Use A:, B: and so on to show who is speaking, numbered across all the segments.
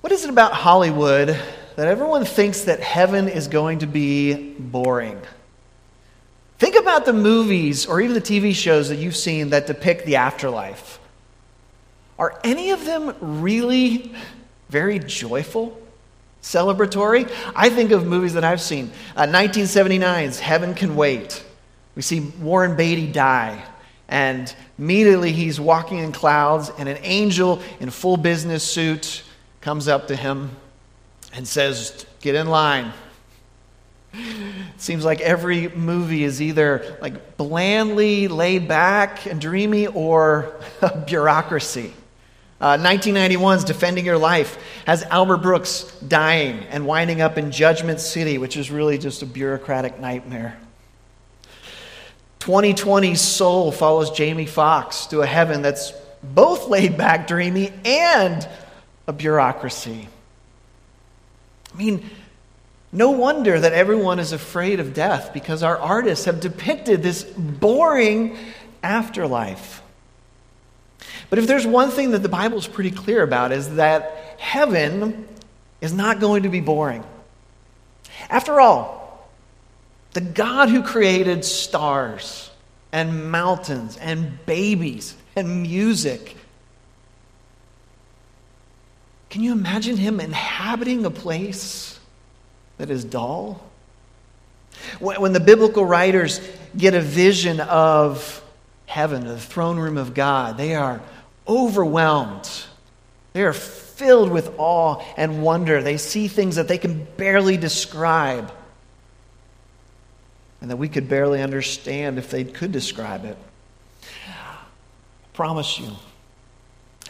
A: What is it about Hollywood that everyone thinks that heaven is going to be boring? Think about the movies or even the TV shows that you've seen that depict the afterlife. Are any of them really very joyful, celebratory? I think of movies that I've seen. Uh, 1979's Heaven Can Wait. We see Warren Beatty die, and immediately he's walking in clouds, and an angel in full business suit comes up to him and says, Get in line. It seems like every movie is either like blandly laid back and dreamy or bureaucracy. Uh, 1991's Defending Your Life has Albert Brooks dying and winding up in Judgment City, which is really just a bureaucratic nightmare. 2020's Soul follows Jamie Foxx to a heaven that's both laid back, dreamy, and a bureaucracy. I mean, no wonder that everyone is afraid of death because our artists have depicted this boring afterlife. But if there's one thing that the Bible is pretty clear about is that heaven is not going to be boring. After all, the God who created stars and mountains and babies and music can you imagine him inhabiting a place that is dull? When the biblical writers get a vision of heaven, the throne room of God, they are overwhelmed. They are filled with awe and wonder. They see things that they can barely describe and that we could barely understand if they could describe it. I promise you,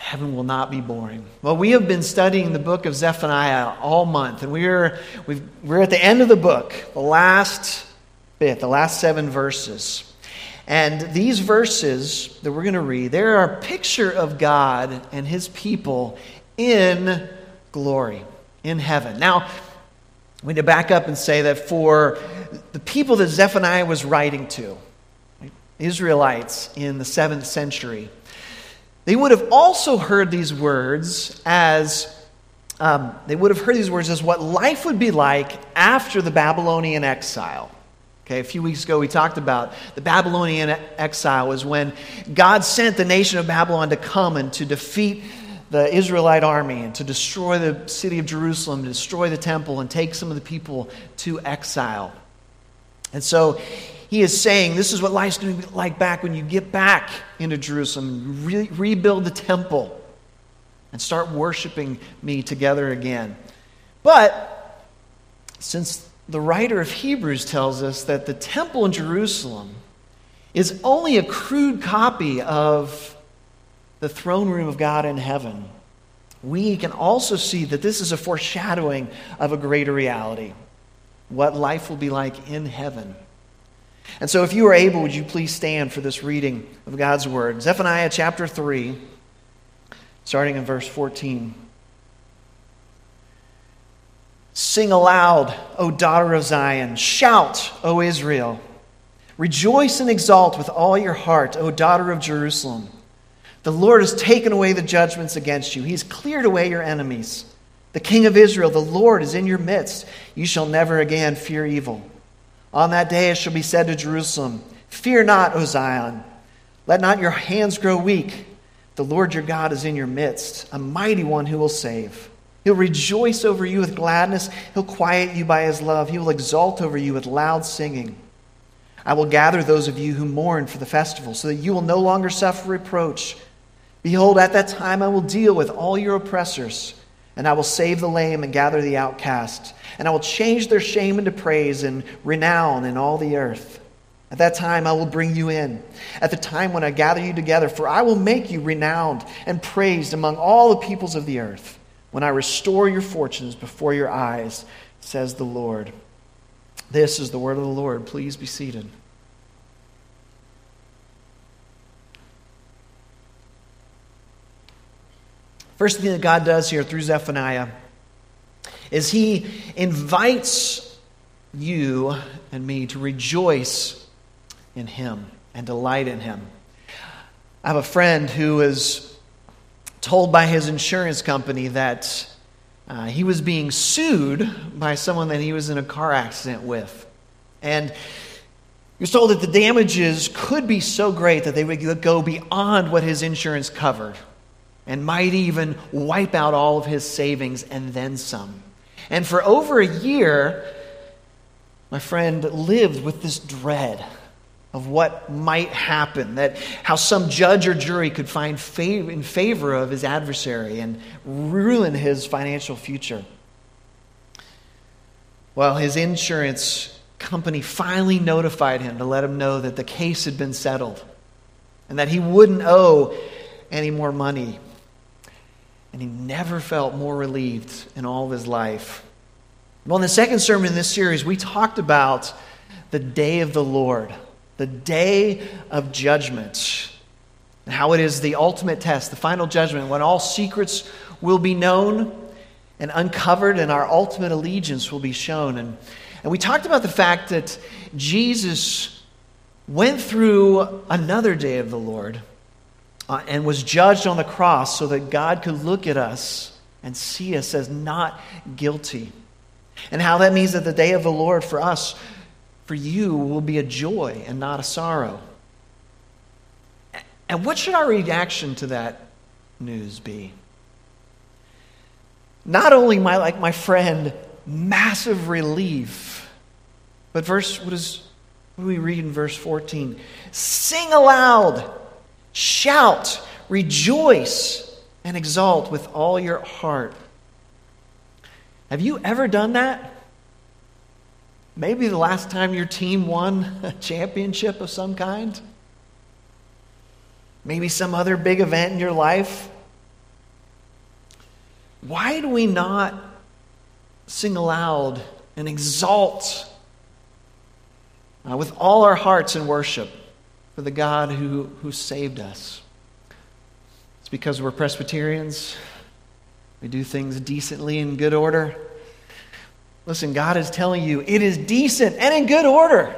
A: heaven will not be boring. Well, we have been studying the book of Zephaniah all month, and we're, we are at the end of the book, the last bit, the last seven verses. And these verses that we're going to read, they're a picture of God and his people in glory, in heaven. Now, we need to back up and say that for the people that Zephaniah was writing to, Israelites in the seventh century, they would have also heard these words as um, they would have heard these words as what life would be like after the Babylonian exile. Okay, a few weeks ago we talked about the Babylonian exile was when God sent the nation of Babylon to come and to defeat the Israelite army and to destroy the city of Jerusalem, destroy the temple, and take some of the people to exile. And so he is saying this is what life's going to be like back when you get back into Jerusalem, re- rebuild the temple, and start worshiping me together again. But since the writer of Hebrews tells us that the temple in Jerusalem is only a crude copy of the throne room of God in heaven, we can also see that this is a foreshadowing of a greater reality what life will be like in heaven. And so, if you are able, would you please stand for this reading of God's Word? Zephaniah chapter 3, starting in verse 14. Sing aloud, O daughter of Zion. Shout, O Israel. Rejoice and exult with all your heart, O daughter of Jerusalem. The Lord has taken away the judgments against you, He has cleared away your enemies. The King of Israel, the Lord, is in your midst. You shall never again fear evil. On that day it shall be said to Jerusalem, Fear not, O Zion. Let not your hands grow weak. The Lord your God is in your midst, a mighty one who will save. He'll rejoice over you with gladness. He'll quiet you by his love. He will exult over you with loud singing. I will gather those of you who mourn for the festival, so that you will no longer suffer reproach. Behold, at that time I will deal with all your oppressors, and I will save the lame and gather the outcast, and I will change their shame into praise and renown in all the earth. At that time I will bring you in, at the time when I gather you together, for I will make you renowned and praised among all the peoples of the earth when I restore your fortunes before your eyes, says the Lord. This is the word of the Lord. Please be seated. First thing that God does here through Zephaniah is he invites you and me to rejoice in him and delight in him. I have a friend who is told by his insurance company that Uh, he was being sued by someone that he was in a car accident with. And he was told that the damages could be so great that they would go beyond what his insurance covered and might even wipe out all of his savings and then some. And for over a year, my friend lived with this dread of what might happen, that how some judge or jury could find in favor of his adversary and ruin his financial future. Well, his insurance company finally notified him to let him know that the case had been settled and that he wouldn't owe any more money. And he never felt more relieved in all of his life. Well, in the second sermon in this series, we talked about the day of the Lord, the day of judgment, and how it is the ultimate test, the final judgment, when all secrets will be known and uncovered and our ultimate allegiance will be shown. And and we talked about the fact that Jesus went through another day of the Lord uh, and was judged on the cross so that God could look at us and see us as not guilty. And how that means that the day of the Lord for us, for you, will be a joy and not a sorrow. And what should our reaction to that news be? Not only my like my friend massive relief. But verse, what is what do we read in verse 14? Sing aloud, shout, rejoice, and exult with all your heart. Have you ever done that? Maybe the last time your team won a championship of some kind? Maybe some other big event in your life? Why do we not sing aloud and exalt uh, with all our hearts in worship for the God who, who saved us. It's because we're Presbyterians. We do things decently in good order. Listen, God is telling you it is decent and in good order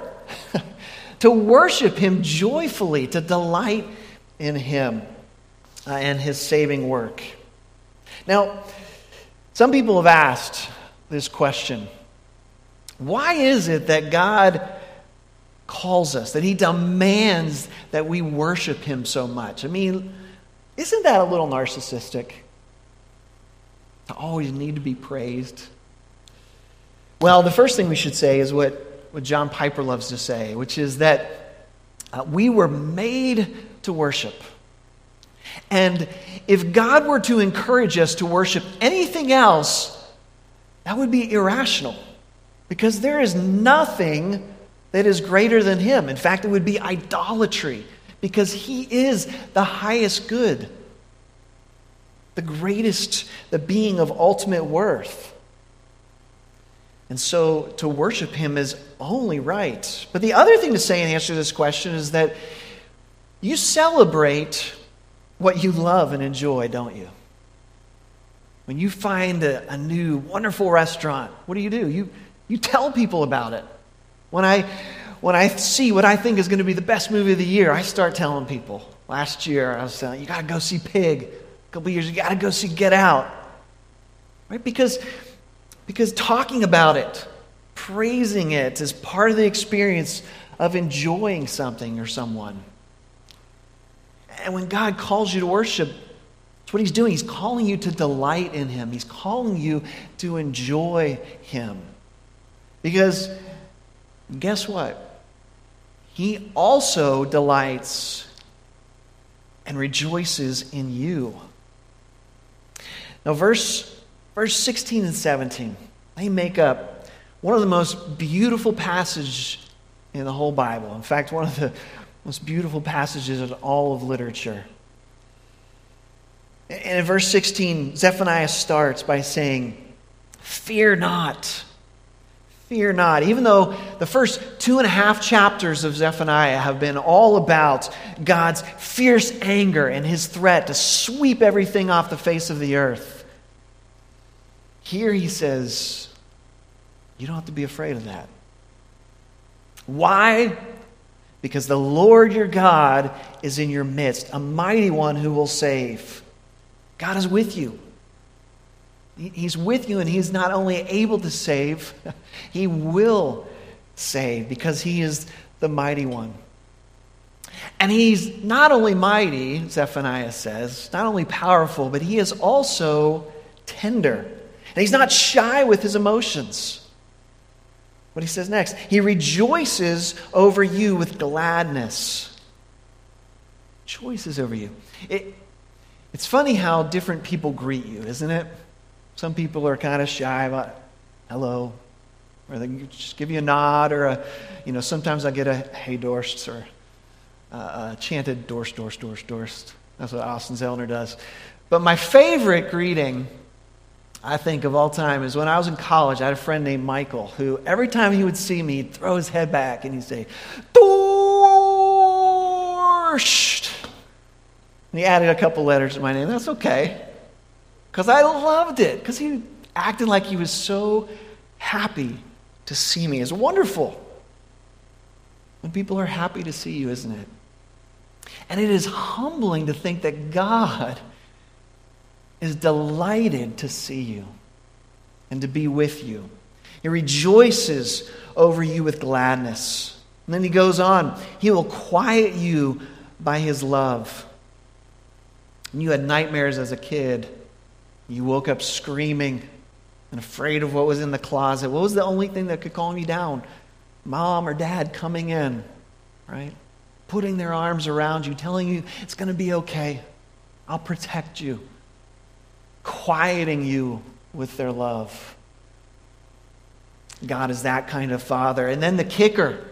A: to worship Him joyfully, to delight in Him uh, and His saving work. Now, some people have asked, this question Why is it that God calls us, that He demands that we worship Him so much? I mean, isn't that a little narcissistic? To always need to be praised? Well, the first thing we should say is what, what John Piper loves to say, which is that uh, we were made to worship. And if God were to encourage us to worship anything else, that would be irrational because there is nothing that is greater than Him. In fact, it would be idolatry because He is the highest good, the greatest, the being of ultimate worth. And so to worship Him is only right. But the other thing to say in answer to this question is that you celebrate what you love and enjoy, don't you? When you find a, a, new, wonderful restaurant, what do you do? You, you tell people about it. When I, when I see what I think is going to be the best movie of the year, I start telling people. Last year, I was telling you got to go see Pig. A couple years, you got to go see Get Out. Right? Because, because talking about it, praising it is part of the experience of enjoying something or someone. And when God calls you to worship, that's what he's doing. He's calling you to delight in him, he's calling you to enjoy him. Because guess what? He also delights and rejoices in you. Now, verse, verse 16 and 17, they make up one of the most beautiful passages in the whole Bible. In fact, one of the most beautiful passages in all of literature. And in verse 16, Zephaniah starts by saying, Fear not. Fear not. Even though the first two and a half chapters of Zephaniah have been all about God's fierce anger and his threat to sweep everything off the face of the earth, here he says, You don't have to be afraid of that. Why? Because the Lord your God is in your midst, a mighty one who will save. God is with you. He's with you, and He's not only able to save, He will save because He is the mighty one. And He's not only mighty, Zephaniah says, not only powerful, but He is also tender. And He's not shy with His emotions. What He says next He rejoices over you with gladness. Choices over you. It, it's funny how different people greet you, isn't it? Some people are kind of shy about hello, or they just give you a nod, or a, you know, sometimes I get a hey Dorst or a, a chanted Dorst, Dorst, Dorst, Dorst. That's what Austin Zellner does. But my favorite greeting, I think, of all time is when I was in college, I had a friend named Michael who every time he would see me, he'd throw his head back and he'd say, Dorst. And he added a couple letters to my name. That's okay. Because I loved it. Because he acted like he was so happy to see me. It's wonderful when people are happy to see you, isn't it? And it is humbling to think that God is delighted to see you and to be with you. He rejoices over you with gladness. And then he goes on, He will quiet you by His love. And you had nightmares as a kid. You woke up screaming and afraid of what was in the closet. What was the only thing that could calm you down? Mom or dad coming in, right? Putting their arms around you, telling you it's going to be okay. I'll protect you. Quieting you with their love. God is that kind of father. And then the kicker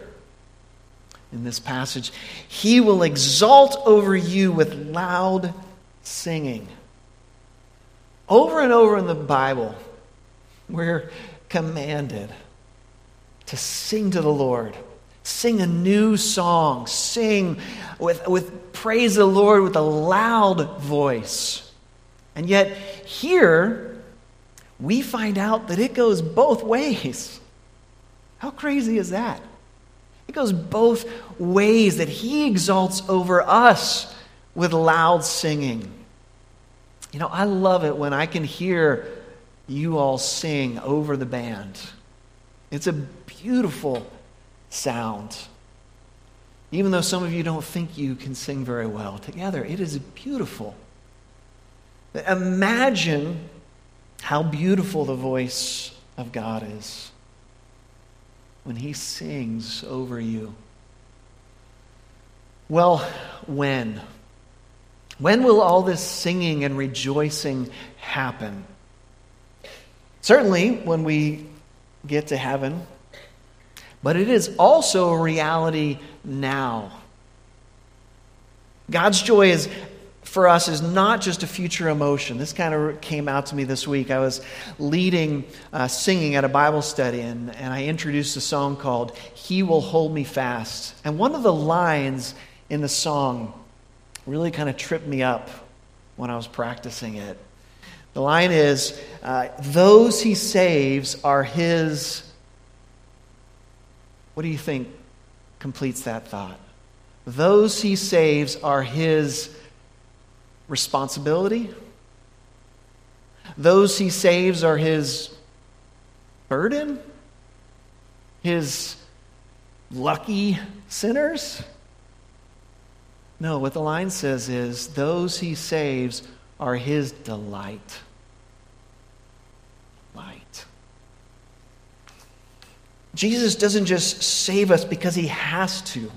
A: in this passage He will exalt over you with loud singing. Over and over in the Bible, we're commanded to sing to the Lord. Sing a new song. Sing with, with praise the Lord with a loud voice. And yet, here, we find out that it goes both ways. How crazy is that? It goes both ways that He exalts over us with loud singing. You know, I love it when I can hear you all sing over the band. It's a beautiful sound. Even though some of you don't think you can sing very well together, it is beautiful. Imagine how beautiful the voice of God is when He sings over you. Well, when? When will all this singing and rejoicing happen? Certainly when we get to heaven, but it is also a reality now. God's joy is for us is not just a future emotion. This kind of came out to me this week. I was leading uh, singing at a Bible study, and, and I introduced a song called He Will Hold Me Fast. And one of the lines in the song really kind of tripped me up when I was practicing it. The line is uh, Those he saves are his. What do you think completes that thought? Those he saves are his responsibility. Those he saves are his burden, his lucky sinners. No, what the line says is those he saves are his delight. Light. Jesus doesn't just save us because he has to.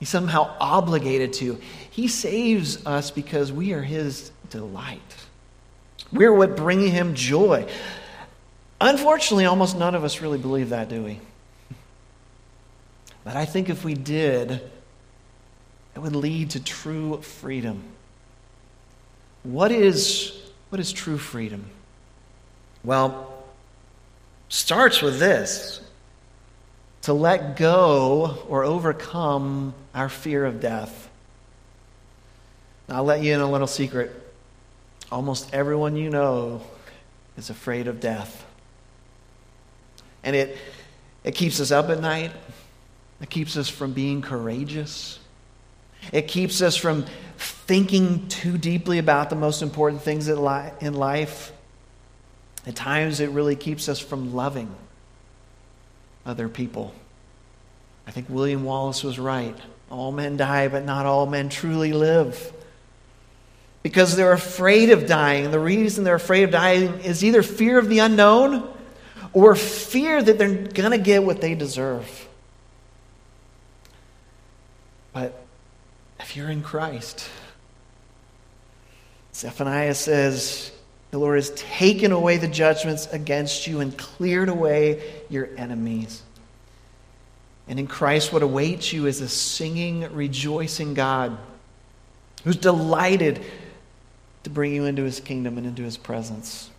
A: He's somehow obligated to. He saves us because we are his delight. We're what bring him joy. Unfortunately, almost none of us really believe that, do we? But I think if we did, would lead to true freedom. What is, what is true freedom? Well, starts with this to let go or overcome our fear of death. Now, I'll let you in a little secret. Almost everyone you know is afraid of death. And it, it keeps us up at night, it keeps us from being courageous. It keeps us from thinking too deeply about the most important things in life. At times, it really keeps us from loving other people. I think William Wallace was right. All men die, but not all men truly live. Because they're afraid of dying. The reason they're afraid of dying is either fear of the unknown or fear that they're going to get what they deserve. But if you're in Christ, Zephaniah says, the Lord has taken away the judgments against you and cleared away your enemies. And in Christ, what awaits you is a singing, rejoicing God who's delighted to bring you into his kingdom and into his presence.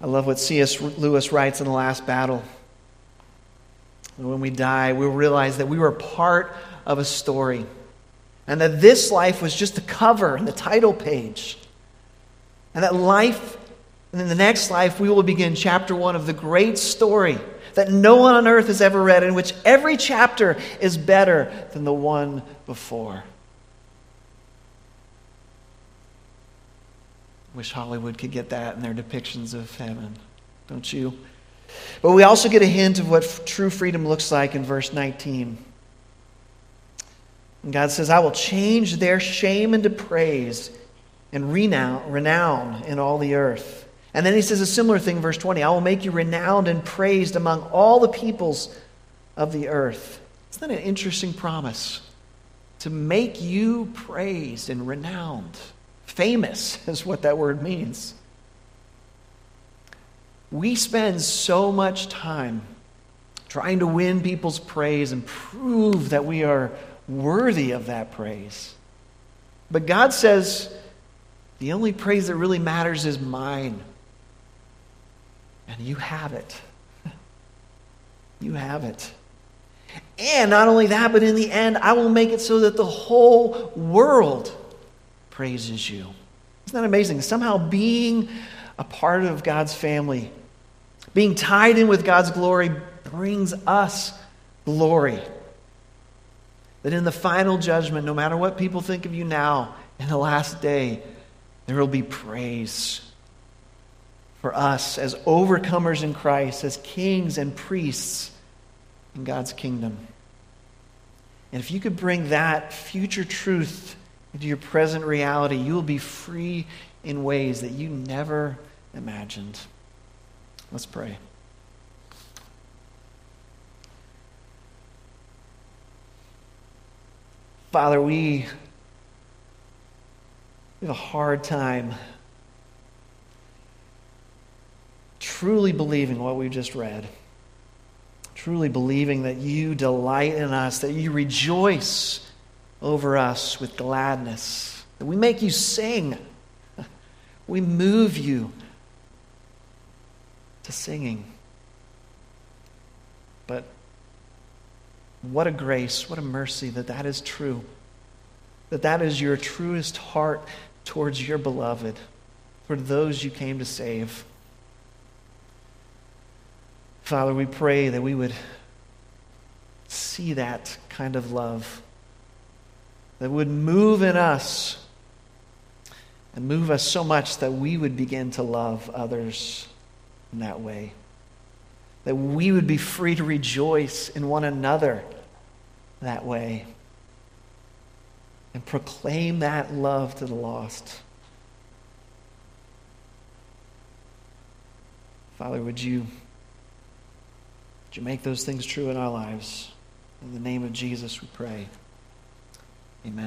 A: I love what C.S. Lewis writes in The Last Battle. When we die, we'll realize that we were part of a story and that this life was just the cover and the title page. And that life, and in the next life, we will begin chapter one of the great story that no one on earth has ever read, in which every chapter is better than the one before. Wish Hollywood could get that in their depictions of heaven, don't you? But we also get a hint of what f- true freedom looks like in verse 19. And God says, I will change their shame into praise and renown, renown in all the earth. And then he says a similar thing, verse 20 I will make you renowned and praised among all the peoples of the earth. Isn't that an interesting promise? To make you praised and renowned. Famous is what that word means. We spend so much time trying to win people's praise and prove that we are worthy of that praise. But God says, the only praise that really matters is mine. And you have it. You have it. And not only that, but in the end, I will make it so that the whole world praises you. Isn't that amazing? Somehow being a part of God's family, being tied in with God's glory, brings us glory. That in the final judgment, no matter what people think of you now, in the last day, there will be praise for us as overcomers in Christ, as kings and priests in God's kingdom. And if you could bring that future truth into your present reality, you will be free in ways that you never imagined. Let's pray. Father, we have a hard time truly believing what we've just read, truly believing that you delight in us, that you rejoice over us with gladness, that we make you sing, we move you to singing. But what a grace, what a mercy that that is true. That that is your truest heart towards your beloved, for those you came to save. Father, we pray that we would see that kind of love that would move in us and move us so much that we would begin to love others in that way. That we would be free to rejoice in one another that way and proclaim that love to the lost. Father, would you, would you make those things true in our lives? In the name of Jesus, we pray. Amen.